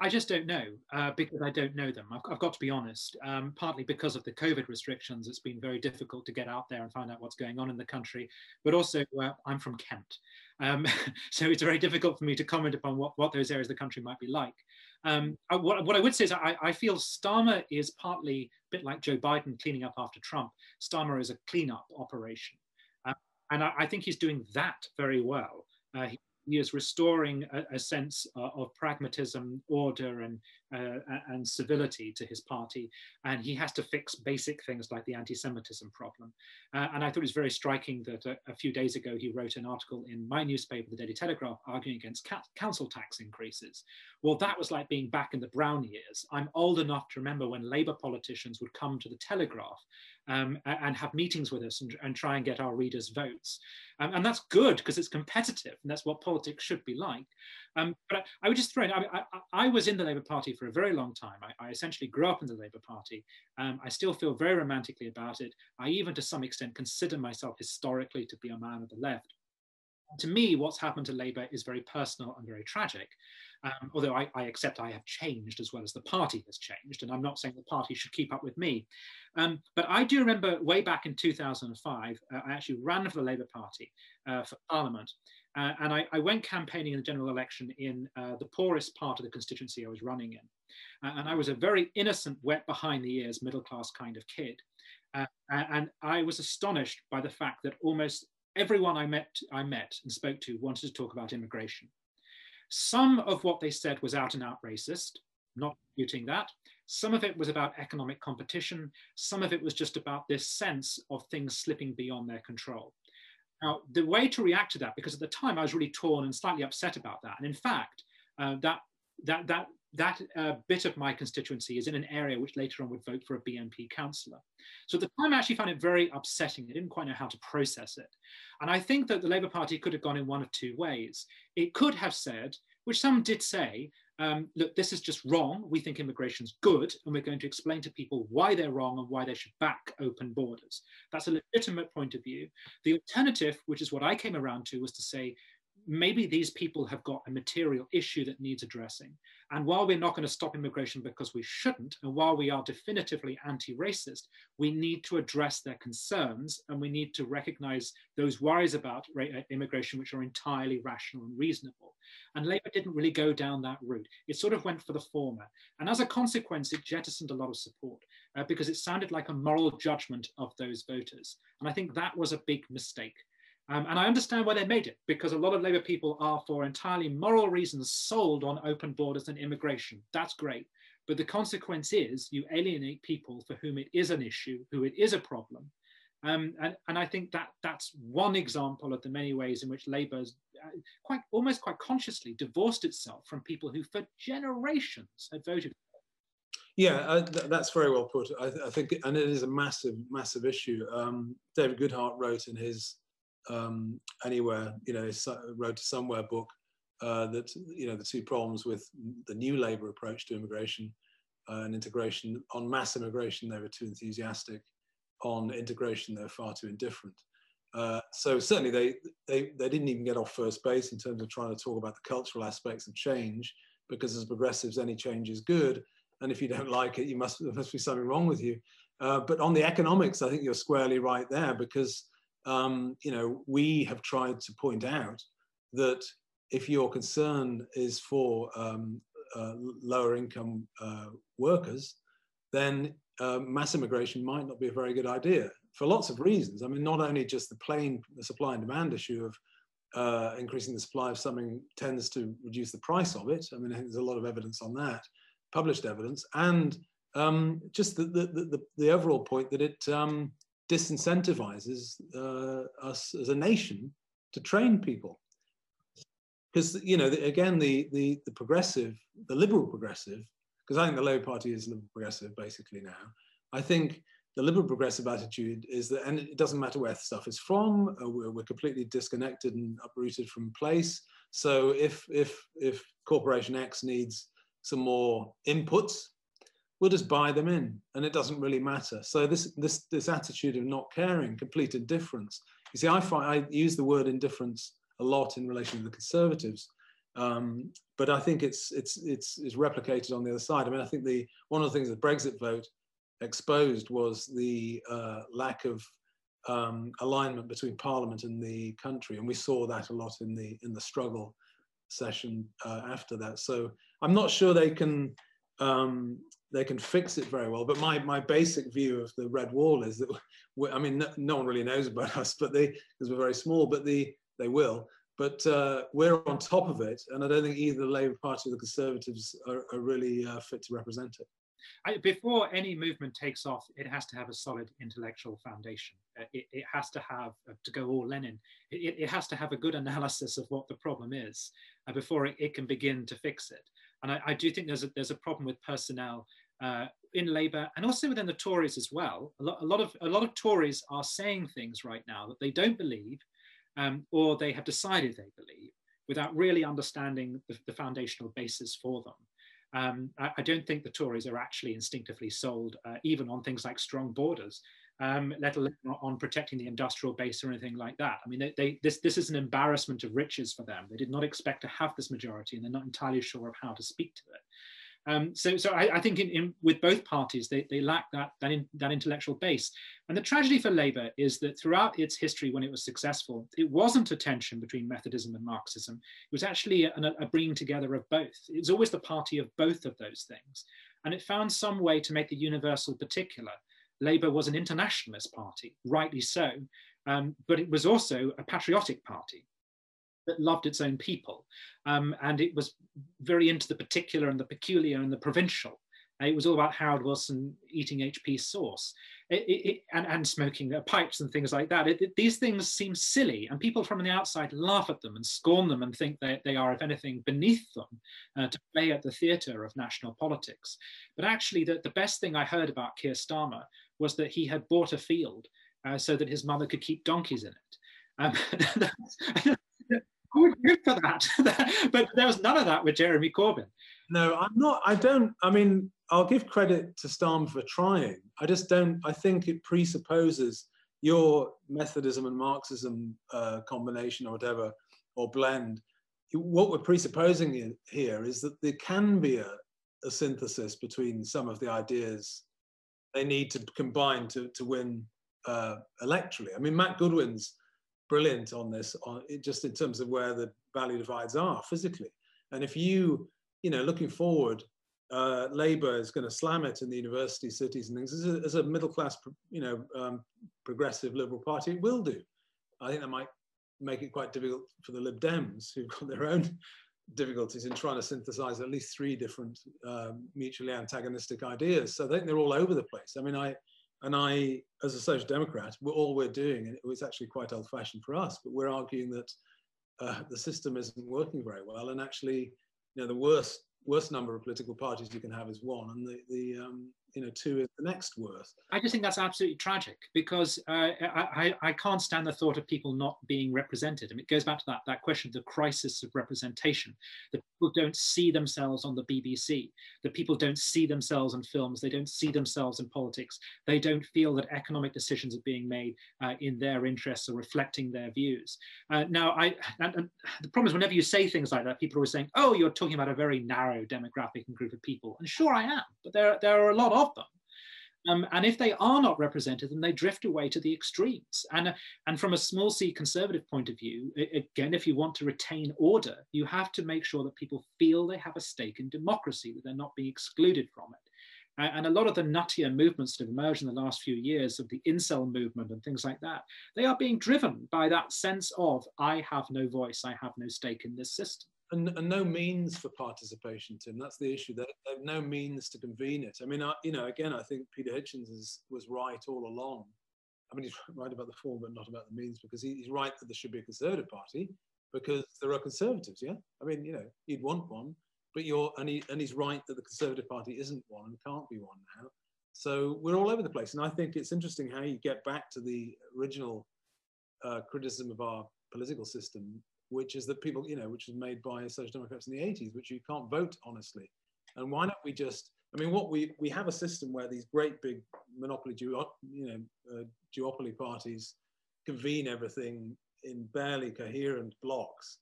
I just don't know uh, because I don't know them. I've, I've got to be honest. Um, partly because of the COVID restrictions, it's been very difficult to get out there and find out what's going on in the country. But also, uh, I'm from Kent, um, so it's very difficult for me to comment upon what, what those areas of the country might be like. Um, what, what, I would say is I, I, feel Starmer is partly a bit like Joe Biden cleaning up after Trump. Starmer is a cleanup operation, uh, and I, I, think he's doing that very well. Uh, he he is restoring a, a sense uh, of pragmatism, order, and uh, and civility to his party, and he has to fix basic things like the anti-Semitism problem. Uh, and I thought it was very striking that a, a, few days ago he wrote an article in my newspaper, the Daily Telegraph, arguing against council tax increases. Well, that was like being back in the Brown years. I'm old enough to remember when Labour politicians would come to the Telegraph um, and have meetings with us and, and, try and get our readers' votes. Um, and that's good because it's competitive and that's what politics should be like. Um, but I, I, would just throw in, I, I, I, was in the Labour Party for a very long time. I, essentially grew up in the Labour Party. Um, I still feel very romantically about it. I even to some extent consider myself historically to be a man of the left. to me, what's happened to Labour is very personal and very tragic. Um, although I, I, accept I have changed as well as the party has changed, and I'm not saying the party should keep up with me. Um, but I do remember way back in 2005, uh, I actually ran for the Labour Party uh, for Parliament, uh, and I, I, went campaigning in the general election in uh, the poorest part of the constituency I was running in. Uh, and I was a very innocent, wet behind the ears, middle class kind of kid. Uh, and I was astonished by the fact that almost everyone I met, I met and spoke to wanted to talk about immigration. Some of what they said was out and out racist, not disputing that. Some of it was about economic competition. Some of it was just about this sense of things slipping beyond their control. Now, the way to react to that, because at the time I was really torn and slightly upset about that. And in fact, uh, that, that, that, that uh, bit of my constituency is in an area which later on would vote for a BNP councillor. So at the time I actually found it very upsetting. I didn't quite know how to process it. And I think that the Labour Party could have gone in one of two ways. It could have said, which some did say, um, look, this is just wrong. We think immigration's good, and we're going to explain to people why they're wrong and why they should back open borders. That's a legitimate point of view. The alternative, which is what I came around to, was to say, maybe these people have got a material issue that needs addressing. And while we're not going to stop immigration because we shouldn't, and while we are definitively anti racist, we need to address their concerns and we need to recognize those worries about immigration, which are entirely rational and reasonable. And Labour didn't really go down that route. It sort of went for the former. And as a consequence, it jettisoned a lot of support uh, because it sounded like a moral judgment of those voters. And I think that was a big mistake. Um, and I understand why they made it, because a lot of Labour people are, for entirely moral reasons, sold on open borders and immigration. That's great. But the consequence is you alienate people for whom it is an issue, who it is a problem. Um, and, and I think that that's one example of the many ways in which Labour's quite almost quite consciously divorced itself from people who for generations had voted yeah, uh, th that's very well put. I, th I, think, and it is a massive, massive issue. Um, David Goodhart wrote in his um, anywhere, you know, road to somewhere book uh, that, you know, the two problems with the new Labour approach to immigration uh, and integration. On mass immigration, they were too enthusiastic. On integration, they were far too indifferent. Uh, so certainly they, they, they didn't even get off first base in terms of trying to talk about the cultural aspects of change, because as progressives, any change is good. And if you don't like it, you must, there must be something wrong with you. Uh, but on the economics, I think you're squarely right there because um, you know, we have tried to point out that if your concern is for um, uh, lower income uh, workers, then uh, mass immigration might not be a very good idea for lots of reasons. I mean, not only just the plain the supply and demand issue of uh, increasing the supply of something tends to reduce the price of it. I mean, I there's a lot of evidence on that, published evidence, and um, just the, the, the, the, overall point that it um, disincentivizes uh, us as a nation to train people. Because, you know, again, the, the, the progressive, the liberal progressive, because I think the Labour Party is liberal progressive basically now, I think the liberal progressive attitude is that, and it doesn't matter where stuff is from, uh, we're, we're, completely disconnected and uprooted from place. So if, if, if Corporation X needs some more inputs, we'll just buy them in and it doesn't really matter. So this, this, this attitude of not caring, complete indifference. You see, I, find, I use the word indifference a lot in relation to the conservatives, um, but I think it's, it's, it's, it's replicated on the other side. I mean, I think the, one of the things the Brexit vote exposed was the uh, lack of um, alignment between Parliament and the country, and we saw that a lot in the in the struggle session uh, after that. So I'm not sure they can um, they can fix it very well. But my my basic view of the red wall is that I mean no, no one really knows about us, but they because we're very small, but the they will. But uh, we're on top of it, and I don't think either the Labour Party or the Conservatives are, are really uh, fit to represent it. I, before any movement takes off, it has to have a solid intellectual foundation. Uh, it, it, has to have, uh, to go all Lenin, it, it, has to have a good analysis of what the problem is uh, before it, it, can begin to fix it. And I, I, do think there's a, there's a problem with personnel uh, in Labour and also within the Tories as well. A lot, a lot, of, a lot of Tories are saying things right now that they don't believe um, or they have decided they believe without really understanding the, the foundational basis for them. Um, I, I, don't think the Tories are actually instinctively sold, uh, even on things like strong borders, um, let alone on protecting the industrial base or anything like that. I mean, they, they, this, this is an embarrassment of riches for them. They did not expect to have this majority, and they're not entirely sure of how to speak to it. Um, so, so I, I think in, in, with both parties, they, they lack that, that, in, that intellectual base. And the tragedy for Labour is that throughout its history, when it was successful, it wasn't a tension between Methodism and Marxism. It was actually a, a bringing together of both. It was always the party of both of those things. And it found some way to make the universal particular. Labour was an internationalist party, rightly so, um, but it was also a patriotic party that loved its own people. Um, and it was very into the particular and the peculiar and the provincial. Uh, it was all about Harold Wilson eating HP sauce it, it, and, and, smoking uh, pipes and things like that. It, these things seem silly, and people from the outside laugh at them and scorn them and think that they are, if anything, beneath them uh, to play at the theatre of national politics. But actually, the, the best thing I heard about Keir Starmer was that he had bought a field uh, so that his mother could keep donkeys in it. Um, good for that. but there was none of that with Jeremy Corbyn. No, I'm not. I don't. I mean, I'll give credit to Starmer for trying. I just don't. I think it presupposes your Methodism and Marxism uh, combination or whatever, or blend. What we're presupposing here is that there can be a, a synthesis between some of the ideas they need to combine to, to win uh, electorally. I mean, Matt Goodwin's brilliant on this, on, just in terms of where the value divides are physically. And if you, you know, looking forward, uh, Labour is going to slam it in the university cities and things. As a, as a middle class, you know, um, progressive Liberal Party, it will do. I think that might make it quite difficult for the Lib Dems, who've got their own difficulties in trying to synthesize at least three different uh, mutually antagonistic ideas. So I think they're all over the place. I mean, I and I, as a social democrat, we're, all we're doing, and it was actually quite old fashioned for us, but we're arguing that uh, the system isn't working very well. And actually, you know, the worst, worst number of political parties you can have is one, and the, the um, you know, two is the next worst. I just think that's absolutely tragic because uh, I, I can't stand the thought of people not being represented. I mean, it goes back to that, that question of the crisis of representation. The people don't see themselves on the BBC, The people don't see themselves in films, they don't see themselves in politics, they don't feel that economic decisions are being made uh, in their interests or reflecting their views. Uh, now, I, and, and the problem is whenever you say things like that, people are always saying, oh, you're talking about a very narrow demographic and group of people. And sure I am, but there, there are a lot of of them. Um, and if they are not represented, then they drift away to the extremes. And, and from a small c conservative point of view, again, if you want to retain order, you have to make sure that people feel they have a stake in democracy, that they're not being excluded from it. And a lot of the nuttier movements that have emerged in the last few years of the incel movement and things like that, they are being driven by that sense of, I have no voice, I have no stake in this system. And, and, no means for participation, Tim. That's the issue. There, there no means to convene it. I mean, I, you know, again, I think Peter Hitchens is, was right all along. I mean, he's right about the form, but not about the means, because he, he's right that there should be a Conservative Party, because there are Conservatives. Yeah, I mean, you know, you'd want one, but you're, and he, and he's right that the Conservative Party isn't one and can't be one now. So we're all over the place, and I think it's interesting how you get back to the original uh, criticism of our political system, which is that people, you know, which was made by social democrats in the 80s, which you can't vote honestly. And why don't we just, I mean, what we, we have a system where these great big monopoly, you know, uh, duopoly parties convene everything in barely coherent blocks.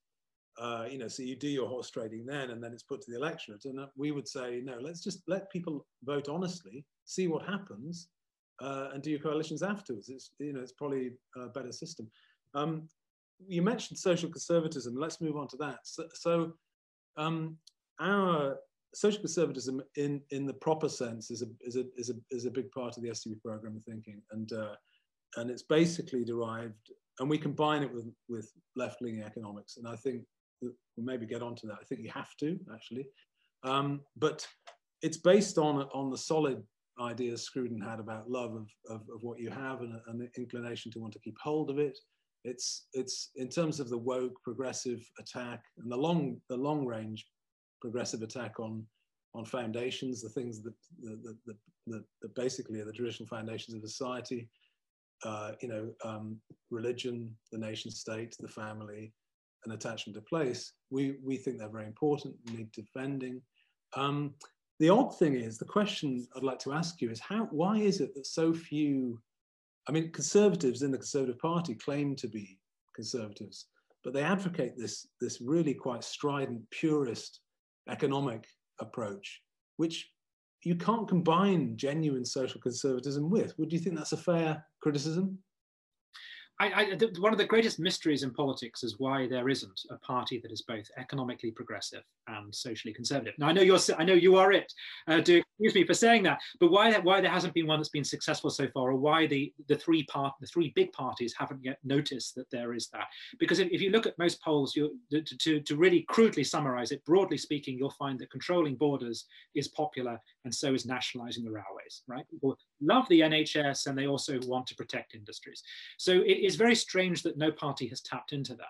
Uh, you know, so you do your horse trading then, and then it's put to the electorate. And uh, we would say, no, let's just let people vote honestly, see what happens, uh, and do your coalitions afterwards. It's you know, it's probably a better system. Um, you mentioned social conservatism. Let's move on to that. So, so um, our social conservatism in, in the proper sense is a, is, a, is, a, is a big part of the SDP program of thinking. And, uh, and it's basically derived, and we combine it with, with left-leaning economics. And I think we'll maybe get onto that. I think you have to, actually. Um, but it's based on, on the solid ideas Scruton had about love of, of, of what you have and, an inclination to want to keep hold of it it's it's in terms of the woke progressive attack and the long the long range progressive attack on on foundations, the things that the, the, the, the basically are the traditional foundations of society, uh, you know, um, religion, the nation state, the family, and attachment to place. We we think they're very important, need defending. Um, the odd thing is, the question I'd like to ask you is how why is it that so few I mean, conservatives in the Conservative Party claim to be conservatives, but they advocate this, this really quite strident, purist economic approach, which you can't combine genuine social conservatism with. Would you think that's a fair criticism? I, I, one of the greatest mysteries in politics is why there isn't a party that is both economically progressive and socially conservative. Now I know you're, I know you are it. Uh, do excuse me for saying that, but why that, why there hasn't been one that's been successful so far, or why the the three part, the three big parties haven't yet noticed that there is that? Because if, if you look at most polls, you to, to to really crudely summarize it, broadly speaking, you'll find that controlling borders is popular, and so is nationalizing the railways. Right? Love the NHS, and they also want to protect industries. So it is very strange that no party has tapped into that.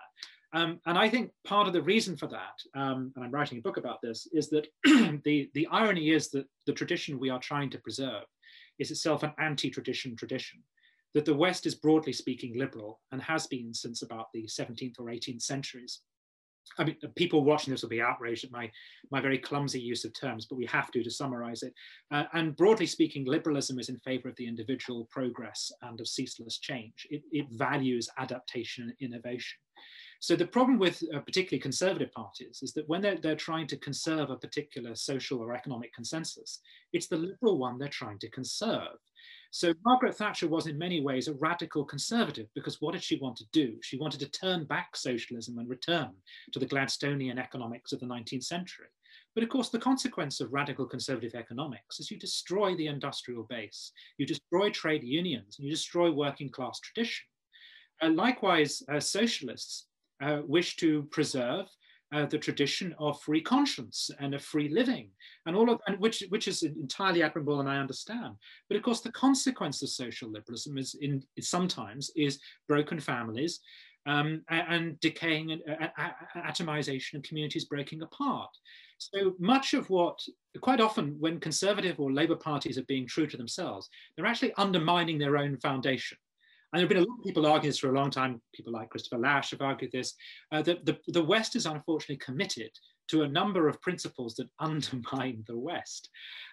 Um, and I think part of the reason for that, um, and I'm writing a book about this, is that the, the irony is that the tradition we are trying to preserve is itself an anti-tradition tradition. That the West is broadly speaking liberal and has been since about the 17th or 18th centuries. I mean, people watching this will be outraged at my, my very clumsy use of terms, but we have to to summarize it. Uh, and broadly speaking, liberalism is in favor of the individual progress and of ceaseless change. It, it values adaptation and innovation. So the problem with uh, particularly conservative parties is that when they're, they're trying to conserve a particular social or economic consensus, it's the liberal one they're trying to conserve. So Margaret Thatcher was in many ways a radical conservative because what did she want to do? She wanted to turn back socialism and return to the Gladstonian economics of the 19th century. But of course, the consequence of radical conservative economics is you destroy the industrial base, you destroy trade unions, and you destroy working class tradition. Uh, likewise, uh, socialists uh, wish to preserve uh, the tradition of free conscience and of free living, and all of and which which is entirely admirable, and I understand. But of course, the consequence of social liberalism is in is sometimes is broken families. Um, and decaying and uh, atomization and communities breaking apart. So much of what, quite often, when conservative or Labour parties are being true to themselves, they're actually undermining their own foundation. And there have been a lot of people arguing this for a long time. People like Christopher Lasch have argued this, uh, that the, the West is unfortunately committed to a number of principles that undermine the West.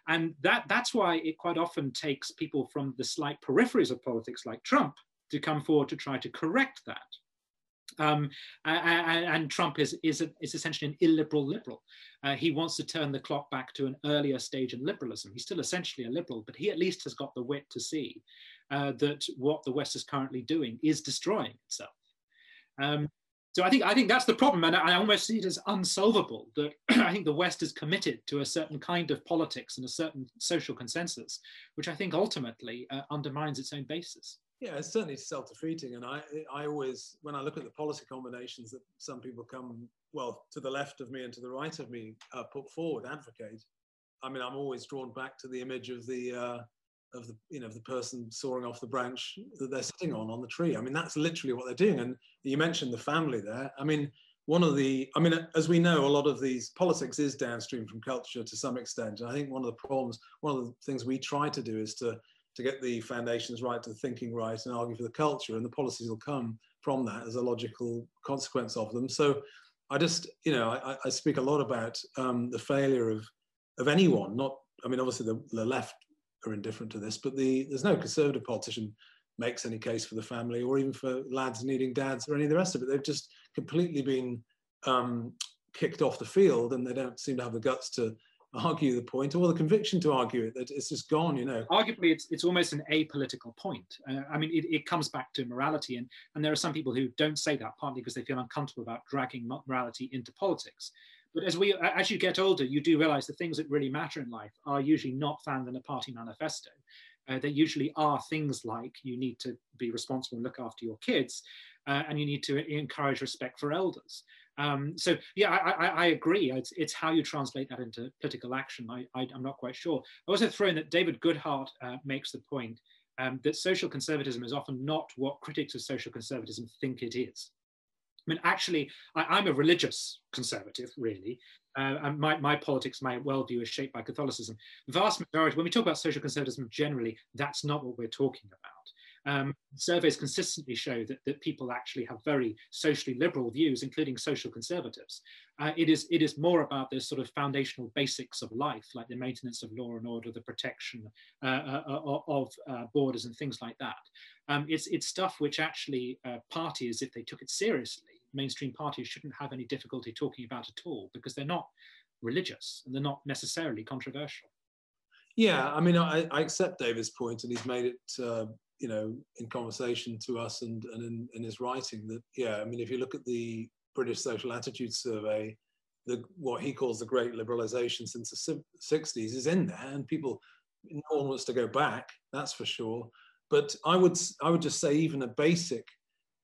And that, that's why it quite often takes people from the slight peripheries of politics like Trump to come forward to try to correct that. Um, and, and, Trump is, is, a, is, essentially an illiberal liberal. Uh, he wants to turn the clock back to an earlier stage in liberalism. He's still essentially a liberal, but he at least has got the wit to see uh, that what the West is currently doing is destroying itself. Um, so I think I think that's the problem, and I almost see it as unsolvable. That I think the West is committed to a certain kind of politics and a certain social consensus, which I think ultimately uh, undermines its own basis. Yeah, it's certainly self-defeating, and I, I always, when I look at the policy combinations that some people come, well, to the left of me and to the right of me, uh, put forward, advocate. I mean, I'm always drawn back to the image of the, uh, of the, you know, the person sawing off the branch that they're sitting on on the tree. I mean, that's literally what they're doing. And you mentioned the family there. I mean, one of the, I mean, as we know, a lot of these politics is downstream from culture to some extent. And I think one of the problems, one of the things we try to do is to to get the foundations right, to the thinking right, and argue for the culture, and the policies will come from that as a logical consequence of them. So I just, you know, I, I speak a lot about um, the failure of of anyone. Not, I mean, obviously the, the left are indifferent to this, but the there's no conservative politician makes any case for the family or even for lads needing dads or any of the rest of it. They've just completely been um, kicked off the field, and they don't seem to have the guts to argue the point or the conviction to argue it. That it's just gone you know. Arguably it's, it's almost an apolitical point. Uh, i mean it, it comes back to morality and and there are some people who don't say that partly because they feel uncomfortable about dragging morality into politics but as we as you get older you do realize the things that really matter in life are usually not found in a party manifesto uh, they usually are things like you need to be responsible and look after your kids uh, and you need to encourage respect for elders um, so yeah, I, I, I agree. It's, it's, how you translate that into political action. I, am not quite sure. I also throw in that David Goodhart uh, makes the point um, that social conservatism is often not what critics of social conservatism think it is. I mean, actually, I, am a religious conservative, really, uh, and my, my politics, my worldview is shaped by Catholicism. Vast majority, when we talk about social conservatism generally, that's not what we're talking about. Um, surveys consistently show that, that people actually have very socially liberal views, including social conservatives. Uh, it, is, it is more about the sort of foundational basics of life, like the maintenance of law and order, the protection uh, uh, uh of uh, borders and things like that. Um, it's, it's stuff which actually parties, if they took it seriously, mainstream parties shouldn't have any difficulty talking about at all because they're not religious and they're not necessarily controversial. Yeah, I mean, I, I accept David's point, and he's made it uh, you know, in conversation to us and, and in, in his writing that, yeah, I mean, if you look at the British Social Attitude Survey, the, what he calls the great liberalization since the 60s is in there and people, no one wants to go back, that's for sure. But I would, I would just say even a basic,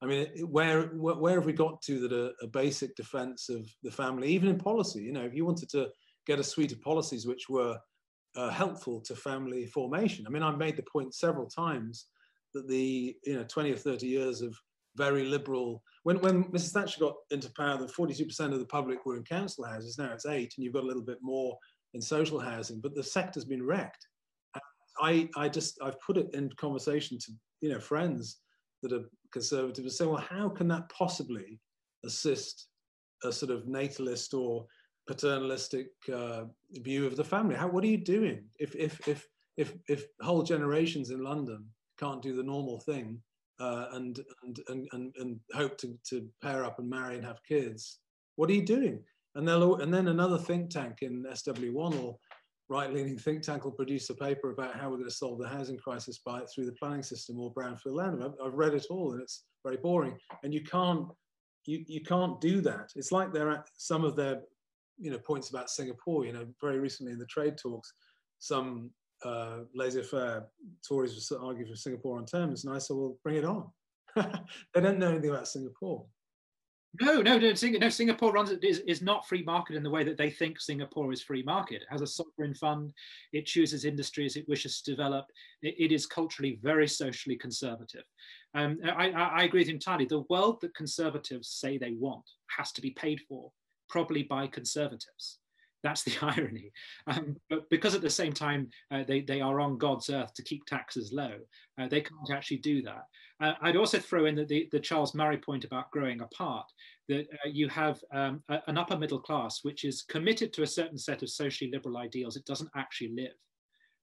I mean, where, where have we got to that a, a basic defense of the family, even in policy, you know, if you wanted to get a suite of policies which were uh, helpful to family formation. I mean, I've made the point several times that the you know 20 or 30 years of very liberal when when Mrs Thatcher got into power, the 42% of the public were in council houses. Now it's eight, and you've got a little bit more in social housing, but the sector's been wrecked. I I just I've put it in conversation to you know friends that are conservative and say, well, how can that possibly assist a sort of natalist or paternalistic uh, view of the family? How what are you doing if if if if if whole generations in London can't do the normal thing uh, and, and, and, and, and hope to, to pair up and marry and have kids. What are you doing? And, they'll, and then another think tank in SW1 or right-leaning think tank will produce a paper about how we're going to solve the housing crisis by through the planning system or brownfield land. I've, I've read it all and it's very boring. And you can't you, you can't do that. It's like they're at some of their you know points about Singapore. You know, very recently in the trade talks, some uh, laissez-faire Tories arguing for Singapore on Thames, and I said, well, bring it on. they don't know anything about Singapore. No, no, no. no Singapore runs is, is not free market in the way that they think Singapore is free market. It has a sovereign fund. It chooses industries it wishes to develop. it, it is culturally very socially conservative. Um, I, I, agree with you entirely. The world that conservatives say they want has to be paid for, probably by conservatives. That's the irony. Um, but because at the same time uh, they, they are on God's earth to keep taxes low, uh, they can't actually do that. Uh, I'd also throw in the, the, the, Charles Murray point about growing apart, that uh, you have um, a, an upper middle class which is committed to a certain set of socially liberal ideals it doesn't actually live.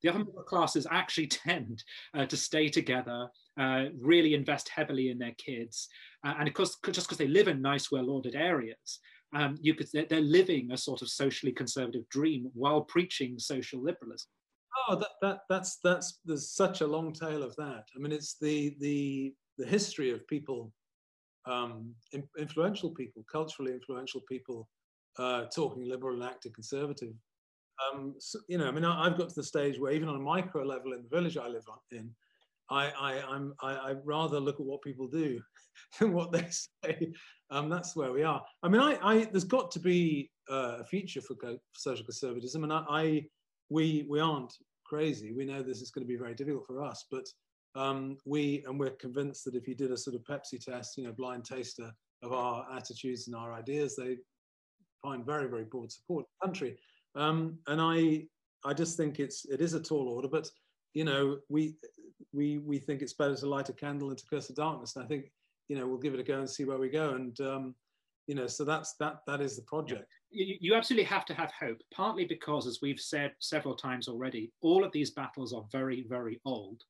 The upper middle classes actually tend uh, to stay together, uh, really invest heavily in their kids. and of course, just because they live in nice, well-ordered areas, um, could they're living a sort of socially conservative dream while preaching social liberalism. Oh, that, that that's that's there's such a long tail of that. I mean, it's the the the history of people, um, influential people, culturally influential people, uh, talking liberal and acting conservative. Um, so, you know, I mean, I've got to the stage where even on a micro level in the village I live in, I, I, I'm, I, I rather look at what people do than what they say. Um, that's where we are. I mean, I, I there's got to be uh, a future for social conservatism, and I, I, we, we aren't crazy. We know this is going to be very difficult for us, but um, we, and we're convinced that if you did a sort of Pepsi test, you know, blind taster of our attitudes and our ideas, they find very, very broad support in the country. Um, and I, I just think it's, it is a tall order, but you know, we, we, we think it's better to light a candle and to curse the darkness. And I think, you know, we'll give it a go and see where we go. And, um, you know, so that's, that, that is the project. You, you absolutely have to have hope, partly because, as we've said several times already, all of these battles are very, very old.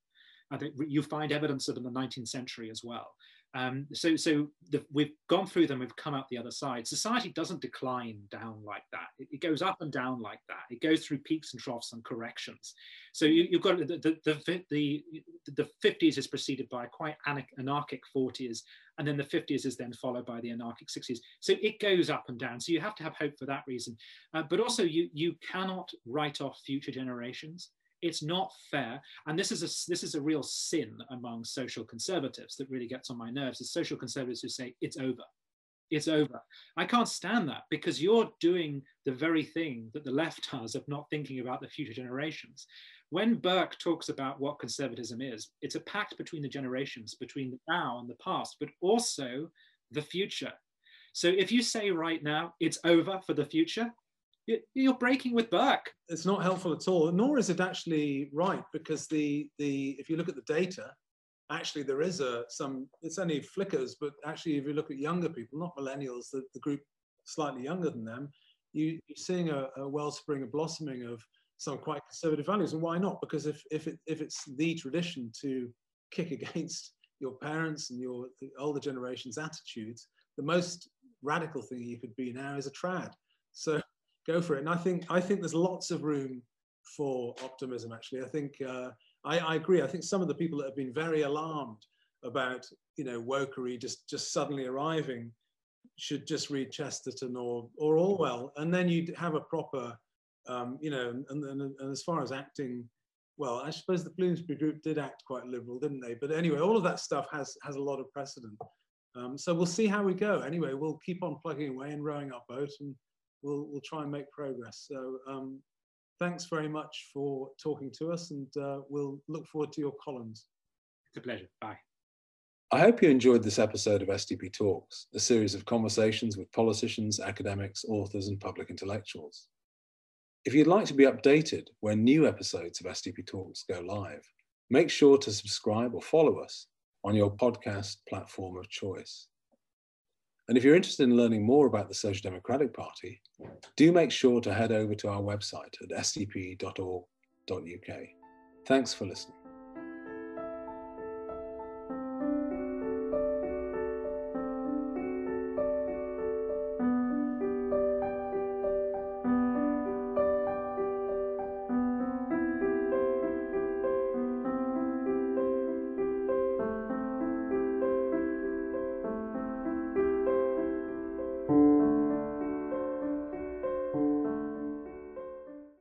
I think you find evidence of them in the 19th century as well. Um, so so the, we've gone through them, we've come out the other side. Society doesn't decline down like that. It, it, goes up and down like that. It goes through peaks and troughs and corrections. So you, have got the the, the, the, the 50s is preceded by quite anarchic 40s, and then the 50s is then followed by the anarchic 60s. So it goes up and down. So you have to have hope for that reason. Uh, but also you, you cannot write off future generations it's not fair. And this is a this is a real sin among social conservatives that really gets on my nerves is social conservatives who say it's over. It's over. I can't stand that because you're doing the very thing that the left does of not thinking about the future generations. When burke talks about what conservatism is it's a pact between the generations between the now and the past but also the future. So if you say right now it's over for the future you're breaking with Burke. It's not helpful at all, nor is it actually right because the the if you look at the data, actually there is a some it's only flickers, but actually if you look at younger people, not millennials, the, the group slightly younger than them, you, you're seeing a, a wellspring, a blossoming of some quite conservative values. And why not? Because if if it if it's the tradition to kick against your parents and your older generation's attitudes, the most radical thing you could be now is a trad. So go for it. And I think I think there's lots of room for optimism. Actually, I think uh, I, I, agree. I think some of the people that have been very alarmed about you know wokery just just suddenly arriving should just read Chesterton or or Orwell, and then you'd have a proper um, you know. And, and, and as far as acting. Well, I suppose the Bloomsbury Group did act quite liberal, didn't they? But anyway, all of that stuff has has a lot of precedent. Um, so we'll see how we go. Anyway, we'll keep on plugging away and rowing our boat, and we'll, we'll try and make progress. So um, thanks very much for talking to us and uh, we'll look forward to your columns. It's a pleasure. Bye. I hope you enjoyed this episode of SDP Talks, a series of conversations with politicians, academics, authors, and public intellectuals. If you'd like to be updated when new episodes of SDP Talks go live, make sure to subscribe or follow us on your podcast platform of choice. And if you're interested in learning more about the Social Democratic Party, do make sure to head over to our website at sdp.org.uk. Thanks for listening.